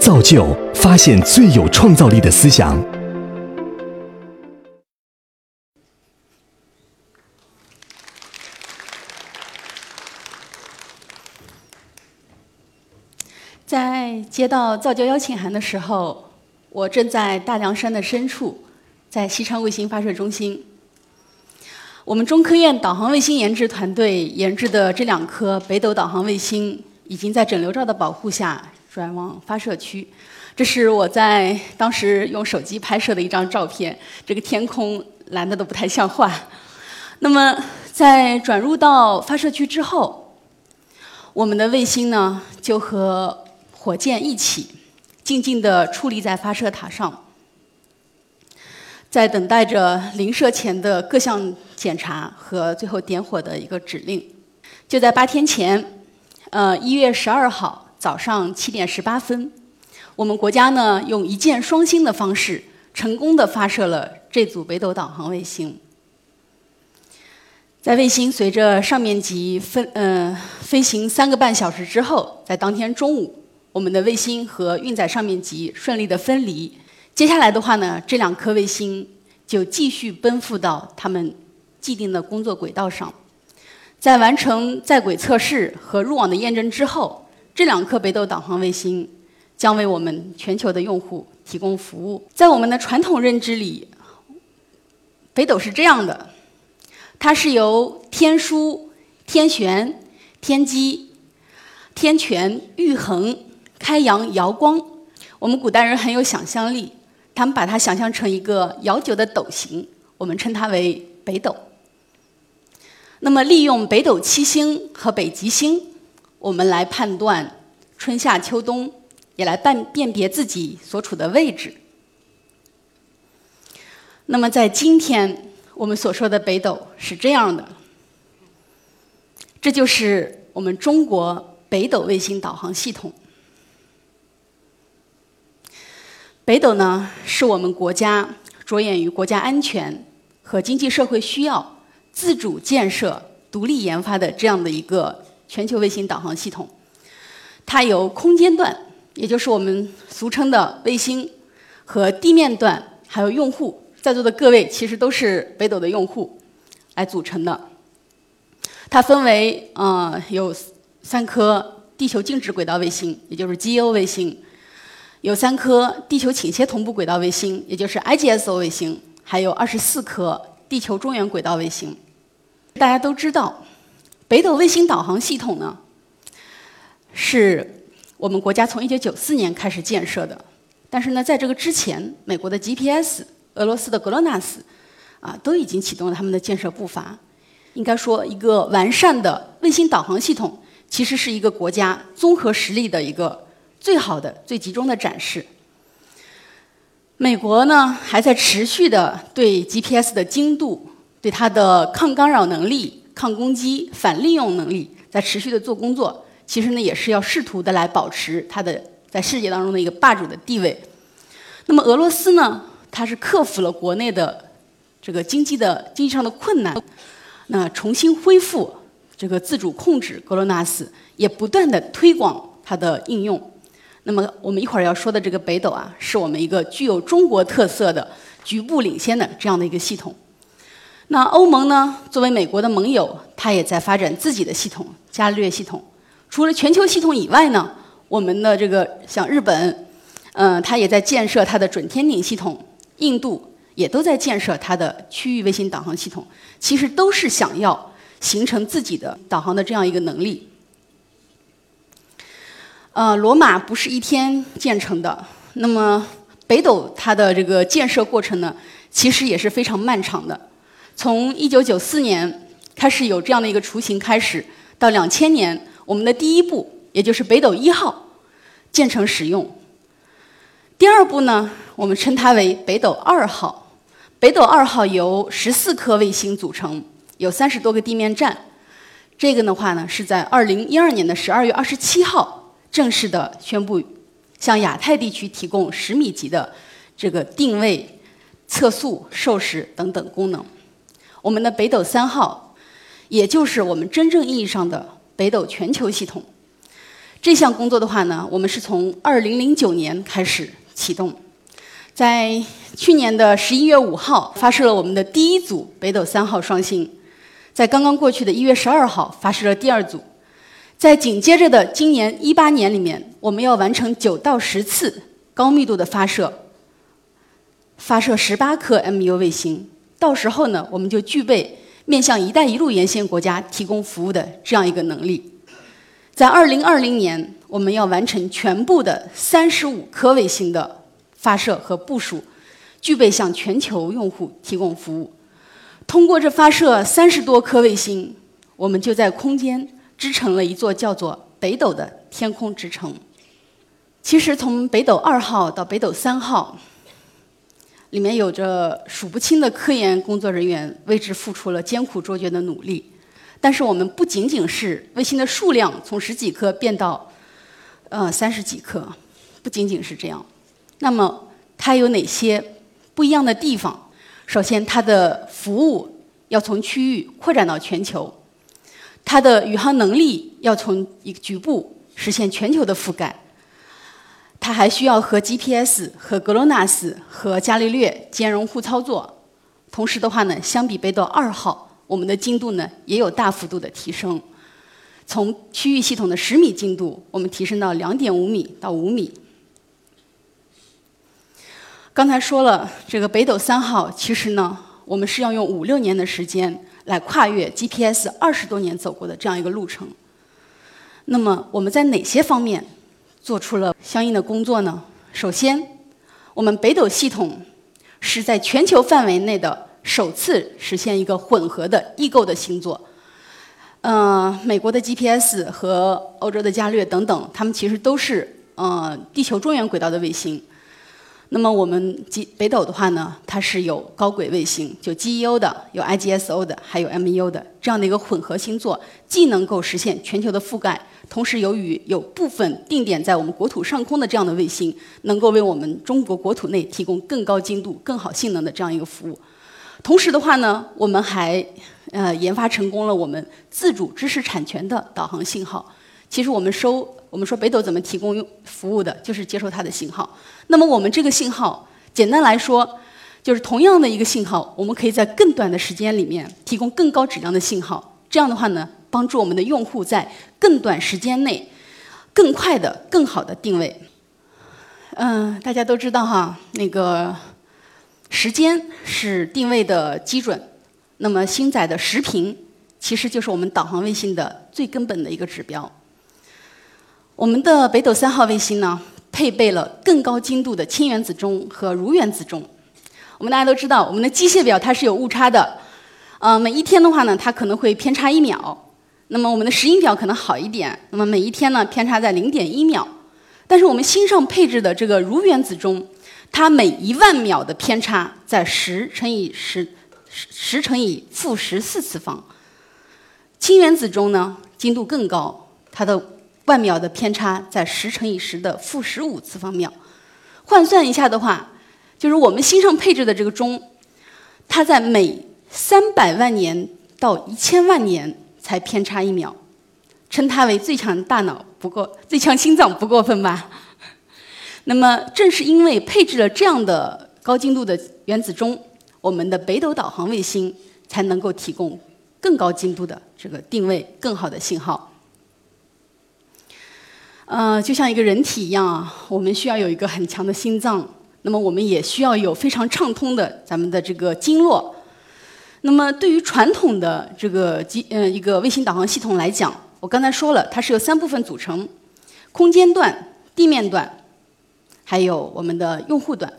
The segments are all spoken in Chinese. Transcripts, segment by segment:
造就发现最有创造力的思想。在接到造就邀请函的时候，我正在大凉山的深处，在西昌卫星发射中心。我们中科院导航卫星研制团队研制的这两颗北斗导航卫星，已经在整流罩的保护下转往发射区。这是我在当时用手机拍摄的一张照片，这个天空蓝的都不太像话。那么，在转入到发射区之后，我们的卫星呢，就和火箭一起，静静地矗立在发射塔上，在等待着临射前的各项检查和最后点火的一个指令。就在八天前，呃，一月十二号早上七点十八分，我们国家呢用一箭双星的方式，成功的发射了这组北斗导航卫星。在卫星随着上面级分呃飞行三个半小时之后，在当天中午。我们的卫星和运载上面级顺利的分离，接下来的话呢，这两颗卫星就继续奔赴到他们既定的工作轨道上。在完成在轨测试和入网的验证之后，这两颗北斗导航卫星将为我们全球的用户提供服务。在我们的传统认知里，北斗是这样的，它是由天枢、天璇、天机、天权、玉衡。开阳瑶光，我们古代人很有想象力，他们把它想象成一个摇九的斗形，我们称它为北斗。那么，利用北斗七星和北极星，我们来判断春夏秋冬，也来辨辨别自己所处的位置。那么，在今天我们所说的北斗是这样的，这就是我们中国北斗卫星导航系统。北斗呢，是我们国家着眼于国家安全和经济社会需要，自主建设、独立研发的这样的一个全球卫星导航系统。它由空间段，也就是我们俗称的卫星，和地面段，还有用户，在座的各位其实都是北斗的用户，来组成的。它分为呃有三颗地球静止轨道卫星，也就是 GEO 卫星。有三颗地球倾斜同步轨道卫星，也就是 IGSO 卫星，还有二十四颗地球中原轨道卫星。大家都知道，北斗卫星导航系统呢，是我们国家从一九九四年开始建设的。但是呢，在这个之前，美国的 GPS、俄罗斯的格洛纳斯，啊，都已经启动了他们的建设步伐。应该说，一个完善的卫星导航系统，其实是一个国家综合实力的一个。最好的、最集中的展示。美国呢，还在持续的对 GPS 的精度、对它的抗干扰能力、抗攻击、反利用能力，在持续的做工作。其实呢，也是要试图的来保持它的在世界当中的一个霸主的地位。那么俄罗斯呢，它是克服了国内的这个经济的经济上的困难，那重新恢复这个自主控制格罗纳斯，也不断的推广它的应用。那么我们一会儿要说的这个北斗啊，是我们一个具有中国特色的、局部领先的这样的一个系统。那欧盟呢，作为美国的盟友，它也在发展自己的系统——伽利略系统。除了全球系统以外呢，我们的这个像日本，嗯，它也在建设它的准天顶系统；印度也都在建设它的区域卫星导航系统。其实都是想要形成自己的导航的这样一个能力。呃，罗马不是一天建成的。那么，北斗它的这个建设过程呢，其实也是非常漫长的。从1994年开始有这样的一个雏形开始，到2000年，我们的第一步，也就是北斗一号建成使用。第二步呢，我们称它为北斗二号。北斗二号由十四颗卫星组成，有三十多个地面站。这个的话呢，是在2012年的12月27号。正式的宣布，向亚太地区提供十米级的这个定位、测速、授时等等功能。我们的北斗三号，也就是我们真正意义上的北斗全球系统。这项工作的话呢，我们是从2009年开始启动，在去年的11月5号发射了我们的第一组北斗三号双星，在刚刚过去的一月12号发射了第二组，在紧接着的今年18年里面，我们要完成9到10次高密度的发射，发射18颗 M U 卫星，到时候呢，我们就具备面向“一带一路”沿线国家提供服务的这样一个能力。在二零二零年，我们要完成全部的三十五颗卫星的发射和部署，具备向全球用户提供服务。通过这发射三十多颗卫星，我们就在空间织成了一座叫做北斗的天空之城。其实，从北斗二号到北斗三号，里面有着数不清的科研工作人员为之付出了艰苦卓绝的努力。但是我们不仅仅是卫星的数量从十几颗变到，呃三十几颗，不仅仅是这样。那么它有哪些不一样的地方？首先，它的服务要从区域扩展到全球，它的宇航能力要从一个局部实现全球的覆盖。它还需要和 GPS、和格罗纳斯、和伽利略兼容互操作。同时的话呢，相比北斗二号。我们的精度呢也有大幅度的提升，从区域系统的十米精度，我们提升到两点五米到五米。刚才说了，这个北斗三号其实呢，我们是要用五六年的时间来跨越 GPS 二十多年走过的这样一个路程。那么我们在哪些方面做出了相应的工作呢？首先，我们北斗系统是在全球范围内的。首次实现一个混合的异构的星座，嗯，美国的 GPS 和欧洲的伽略等等，它们其实都是呃地球中原轨道的卫星。那么我们北北斗的话呢，它是有高轨卫星，就 GEO 的，有 IGSO 的，还有 MEO 的这样的一个混合星座，既能够实现全球的覆盖，同时由于有部分定点在我们国土上空的这样的卫星，能够为我们中国国土内提供更高精度、更好性能的这样一个服务。同时的话呢，我们还呃研发成功了我们自主知识产权的导航信号。其实我们收我们说北斗怎么提供服务的，就是接收它的信号。那么我们这个信号，简单来说，就是同样的一个信号，我们可以在更短的时间里面提供更高质量的信号。这样的话呢，帮助我们的用户在更短时间内更快的、更好的定位。嗯，大家都知道哈，那个。时间是定位的基准，那么星载的时频其实就是我们导航卫星的最根本的一个指标。我们的北斗三号卫星呢，配备了更高精度的氢原子钟和铷原子钟。我们大家都知道，我们的机械表它是有误差的，呃，每一天的话呢，它可能会偏差一秒。那么我们的石英表可能好一点，那么每一天呢，偏差在零点一秒。但是我们新上配置的这个铷原子钟。它每一万秒的偏差在十乘以十十乘以负十四次方。氢原子钟呢，精度更高，它的万秒的偏差在十乘以十的负十五次方秒。换算一下的话，就是我们新上配置的这个钟，它在每三百万年到一千万年才偏差一秒，称它为最强大脑不过最强心脏不过分吧。那么，正是因为配置了这样的高精度的原子钟，我们的北斗导航卫星才能够提供更高精度的这个定位、更好的信号。呃，就像一个人体一样啊，我们需要有一个很强的心脏，那么我们也需要有非常畅通的咱们的这个经络。那么，对于传统的这个机呃一个卫星导航系统来讲，我刚才说了，它是由三部分组成：空间段、地面段。还有我们的用户段，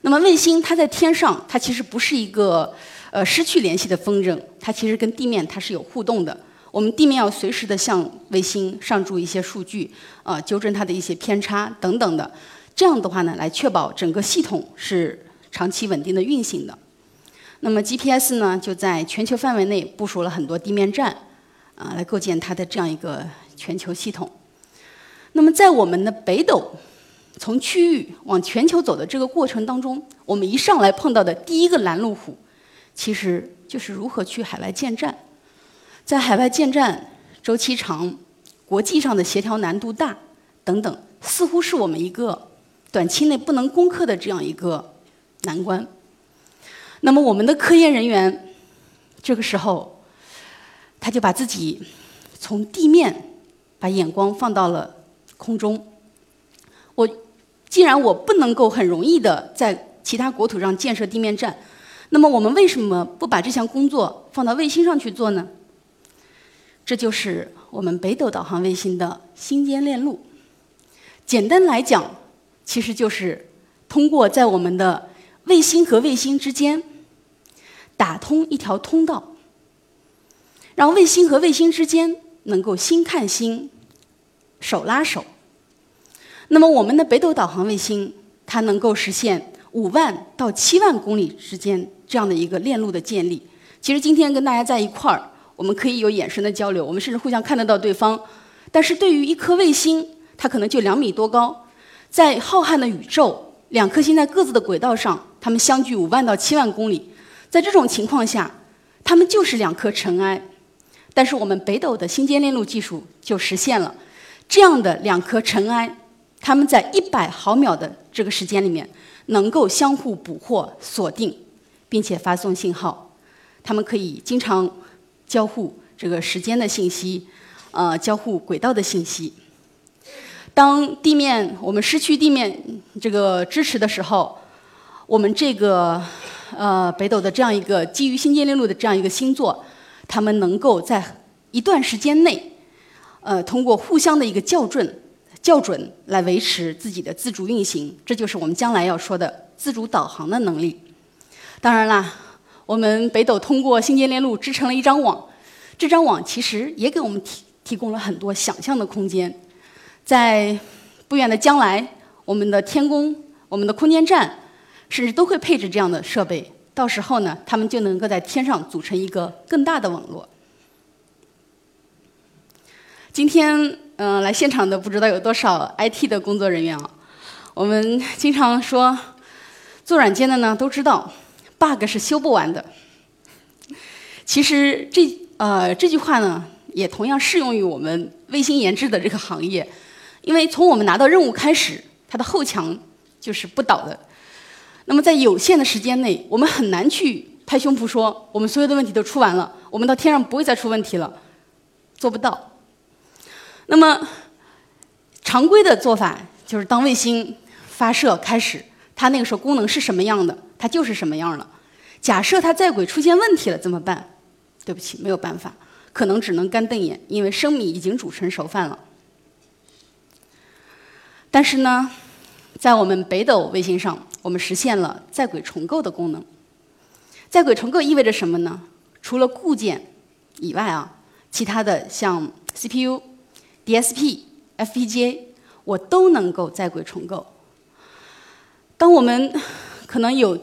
那么卫星它在天上，它其实不是一个呃失去联系的风筝，它其实跟地面它是有互动的。我们地面要随时的向卫星上注一些数据，呃，纠正它的一些偏差等等的。这样的话呢，来确保整个系统是长期稳定的运行的。那么 GPS 呢，就在全球范围内部署了很多地面站，啊，来构建它的这样一个全球系统。那么在我们的北斗。从区域往全球走的这个过程当中，我们一上来碰到的第一个拦路虎，其实就是如何去海外建站。在海外建站周期长，国际上的协调难度大，等等，似乎是我们一个短期内不能攻克的这样一个难关。那么我们的科研人员这个时候，他就把自己从地面把眼光放到了空中。我既然我不能够很容易的在其他国土上建设地面站，那么我们为什么不把这项工作放到卫星上去做呢？这就是我们北斗导航卫星的星间链路。简单来讲，其实就是通过在我们的卫星和卫星之间打通一条通道，让卫星和卫星之间能够心看心、手拉手。那么，我们的北斗导航卫星它能够实现五万到七万公里之间这样的一个链路的建立。其实今天跟大家在一块儿，我们可以有眼神的交流，我们甚至互相看得到对方。但是对于一颗卫星，它可能就两米多高，在浩瀚的宇宙，两颗星在各自的轨道上，它们相距五万到七万公里，在这种情况下，它们就是两颗尘埃。但是我们北斗的星间链路技术就实现了这样的两颗尘埃，它们在一百毫秒的这个时间里面，能够相互捕获、锁定，并且发送信号。它们可以经常交互这个时间的信息，呃，交互轨道的信息。当地面我们失去地面这个支持的时候，我们这个呃北斗的这样一个基于星间链路的这样一个星座，他们能够在一段时间内，呃，通过互相的一个校准、校准来维持自己的自主运行，这就是我们将来要说的自主导航的能力。当然啦，我们北斗通过星间链路织成了一张网，这张网其实也给我们提提供了很多想象的空间。在不远的将来，我们的天宫、我们的空间站，甚至都会配置这样的设备。到时候呢，他们就能够在天上组成一个更大的网络。今天，嗯，来现场的不知道有多少 IT 的工作人员啊。我们经常说，做软件的呢都知道，bug 是修不完的。其实这呃这句话呢，也同样适用于我们卫星研制的这个行业。因为从我们拿到任务开始，它的后墙就是不倒的。那么在有限的时间内，我们很难去拍胸脯说我们所有的问题都出完了，我们到天上不会再出问题了，做不到。那么常规的做法就是当卫星发射开始，它那个时候功能是什么样的，它就是什么样了。假设它在轨出现问题了怎么办？对不起，没有办法，可能只能干瞪眼，因为生米已经煮成熟饭了。但是呢，在我们北斗卫星上，我们实现了在轨重构的功能。在轨重构意味着什么呢？除了固件以外啊，其他的像 CPU、DSP、FPGA，我都能够在轨重构。当我们可能有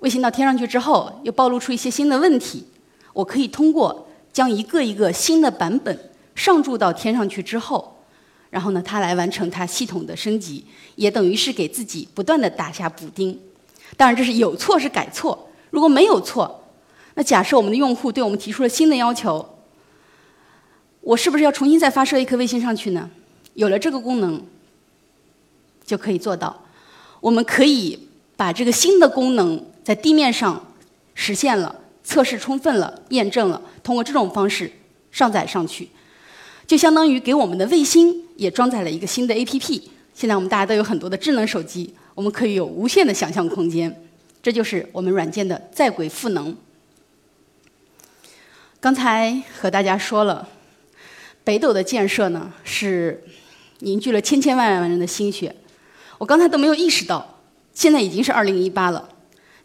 卫星到天上去之后，又暴露出一些新的问题，我可以通过将一个一个新的版本上注到天上去之后。然后呢，它来完成它系统的升级，也等于是给自己不断的打下补丁。当然，这是有错是改错。如果没有错，那假设我们的用户对我们提出了新的要求，我是不是要重新再发射一颗卫星上去呢？有了这个功能，就可以做到。我们可以把这个新的功能在地面上实现了，测试充分了，验证了，通过这种方式上载上去。就相当于给我们的卫星也装载了一个新的 APP。现在我们大家都有很多的智能手机，我们可以有无限的想象空间。这就是我们软件的在轨赋能。刚才和大家说了，北斗的建设呢是凝聚了千千万万人的心血。我刚才都没有意识到，现在已经是二零一八了。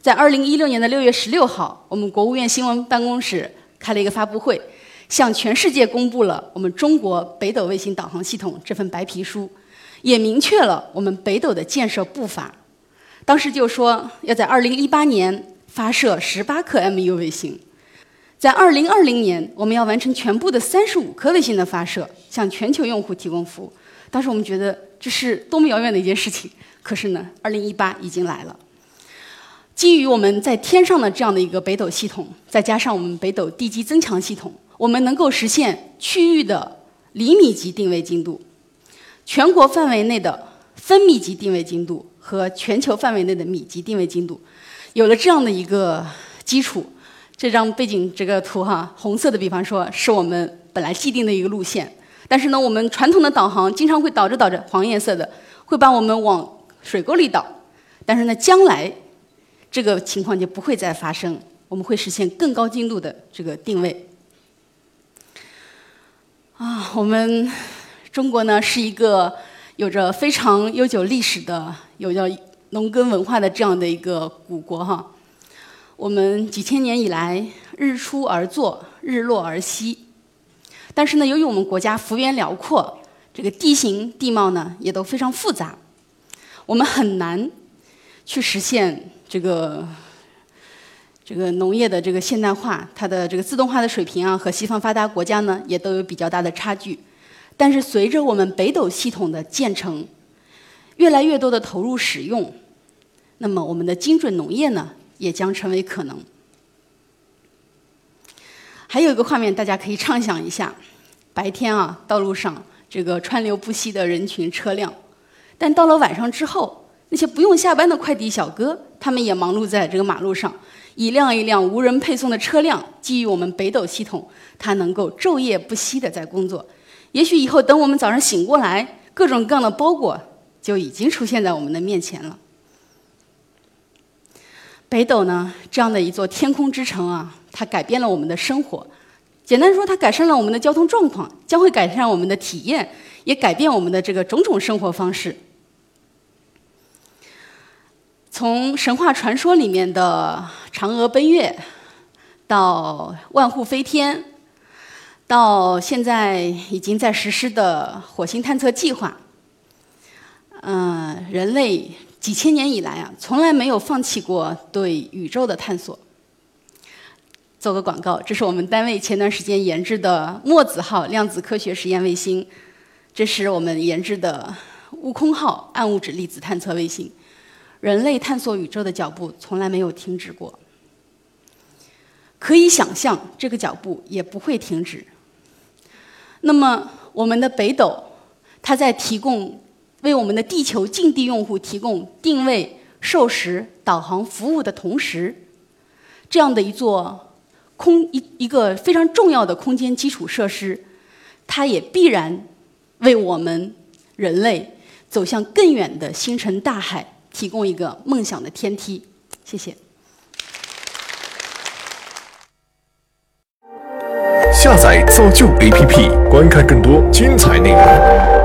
在二零一六年的六月十六号，我们国务院新闻办公室开了一个发布会。向全世界公布了我们中国北斗卫星导航系统这份白皮书，也明确了我们北斗的建设步伐。当时就说要在2018年发射18颗 MU 卫星，在2020年我们要完成全部的35颗卫星的发射，向全球用户提供服务。当时我们觉得这是多么遥远的一件事情，可是呢，2018已经来了。基于我们在天上的这样的一个北斗系统，再加上我们北斗地基增强系统。我们能够实现区域的厘米级定位精度。全国范围内的分米级定位精度和全球范围内的米级定位精度，有了这样的一个基础，这张背景这个图哈，红色的，比方说是我们本来既定的一个路线，但是呢，我们传统的导航经常会导着导着，黄颜色的会把我们往水沟里导，但是呢，将来这个情况就不会再发生，我们会实现更高精度的这个定位。啊，我们中国呢是一个有着非常悠久历史的、有着农耕文化的这样的一个古国哈。我们几千年以来日出而作，日落而息。但是呢，由于我们国家幅员辽阔，这个地形地貌呢也都非常复杂，我们很难去实现这个。这个农业的这个现代化，它的这个自动化的水平啊，和西方发达国家呢，也都有比较大的差距。但是随着我们北斗系统的建成，越来越多的投入使用，那么我们的精准农业呢，也将成为可能。还有一个画面，大家可以畅想一下：白天啊，道路上这个川流不息的人群车辆，但到了晚上之后，那些不用下班的快递小哥，他们也忙碌在这个马路上。一辆一辆无人配送的车辆，基于我们北斗系统，它能够昼夜不息的在工作。也许以后等我们早上醒过来，各种各样的包裹就已经出现在我们的面前了。北斗呢，这样的一座天空之城啊，它改变了我们的生活。简单说，它改善了我们的交通状况，将会改善我们的体验，也改变我们的这个种种生活方式。从神话传说里面的嫦娥奔月，到万户飞天，到现在已经在实施的火星探测计划，嗯，人类几千年以来啊，从来没有放弃过对宇宙的探索。做个广告，这是我们单位前段时间研制的墨子号量子科学实验卫星，这是我们研制的悟空号暗物质粒子探测卫星。人类探索宇宙的脚步从来没有停止过，可以想象这个脚步也不会停止。那么，我们的北斗，它在提供为我们的地球近地用户提供定位、授时、导航服务的同时，这样的一座空一一个非常重要的空间基础设施，它也必然为我们人类走向更远的星辰大海。提供一个梦想的天梯，谢谢。下载造就 APP，观看更多精彩内容。